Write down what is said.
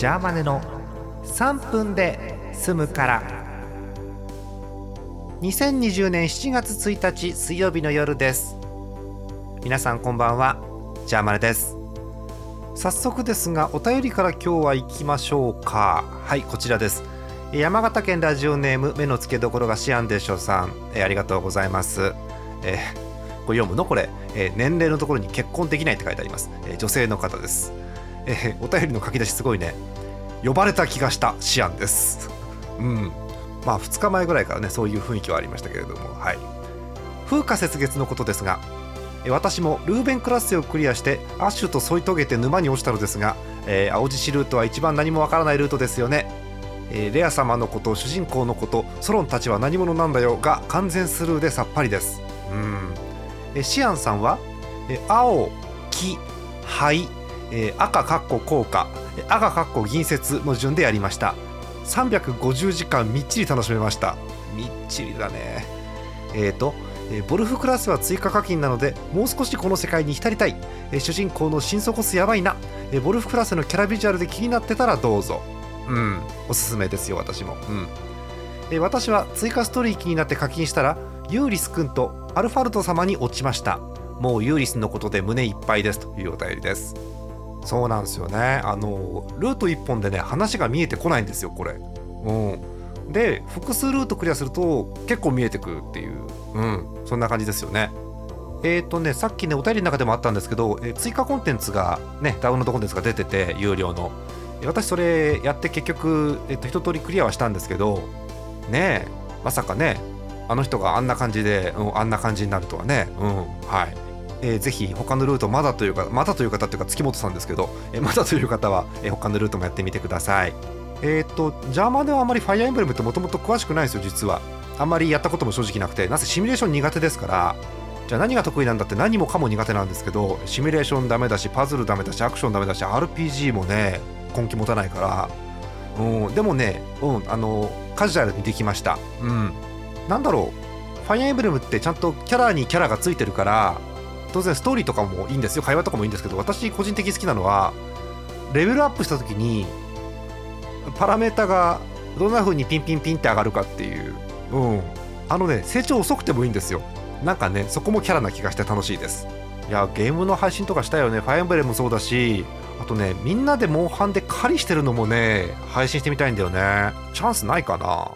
ジャーマネの3分で済むから。2020年7月1日水曜日の夜です。皆さんこんばんはジャーマネです。早速ですがお便りから今日は行きましょうか。はいこちらです。山形県ラジオネーム目の付けどころがシアンでしょさん、えー、ありがとうございます、えー、これ読むのこれ、えー、年齢のところに結婚できないって書いてあります、え女性の方です、えお便りの書き出しすごいね。呼ばれた気がしたシアンです。うん。まあ2日前ぐらいからねそういう雰囲気はありましたけれども。はい。風化雪月のことですが私もルーベンクラッセをクリアしてアッシュと添い遂げて沼に落ちたのですが、えー、青獅子ルートは一番何もわからないルートですよね、えー、レア様のこと主人公のことソロンたちは何者なんだよが完全スルーでさっぱりです。うん。えシアンさんはえ青黄灰え赤かっこ効果赤かっこ銀節の順でやりました。350時間みっちり楽しめました。みっちりだね。えーとえボルフクラスは追加課金なのでもう少しこの世界に浸りたい。え主人公の新ソコスやばいな。えボルフクラスのキャラビジュアルで気になってたらどうぞ。うん。おすすめですよ私も。うん。え私は追加ストーリー気になって課金したらユーリス君とアルファルト様に落ちました。もうユーリスのことで胸いっぱいです。というお便りですそうなんですよね。あのルート1本でね話が見えてこないんですよこれ。うん。で複数ルートクリアすると結構見えてくるっていう。うん。そんな感じですよね。えっ、ー、とねさっきねお便りの中でもあったんですけど、えー、追加コンテンツがねダウンロードコンテンツが出てて有料の。私それやって結局、えーと、一通りクリアはしたんですけどねえまさかねあの人があんな感じで、うん、あんな感じになるとはね。うん。はい。えー、ぜひ他のルートまだというかまだという方っていうか月本さんですけど、えー、まだという方は、えー、他のルートもやってみてください。えっ、とジャーマンではあまりファイアーエンブレムってもともと詳しくないですよ実は。あんまりやったことも正直なくて。なぜシミュレーション苦手ですから。じゃあ何が得意なんだって何もかも苦手なんですけどシミュレーションダメだしパズルダメだしアクションダメだし RPG もね根気持たないから。うんでもねうんあのカジュアルにできました。うん。なんだろう。ファイアーエンブレムってちゃんとキャラにキャラがついてるから当然ストーリーとかもいいんですよ。会話とかもいいんですけど私個人的に好きなのはレベルアップした時にパラメータがどんな風にピンピンピンって上がるかっていう。うん。あのね成長遅くてもいいんですよ。なんかねそこもキャラな気がして楽しいです。いやゲームの配信とかしたよね。ファイアンブレもそうだしあとねみんなでモンハンで狩りしてるのもね配信してみたいんだよね。チャンスないかな。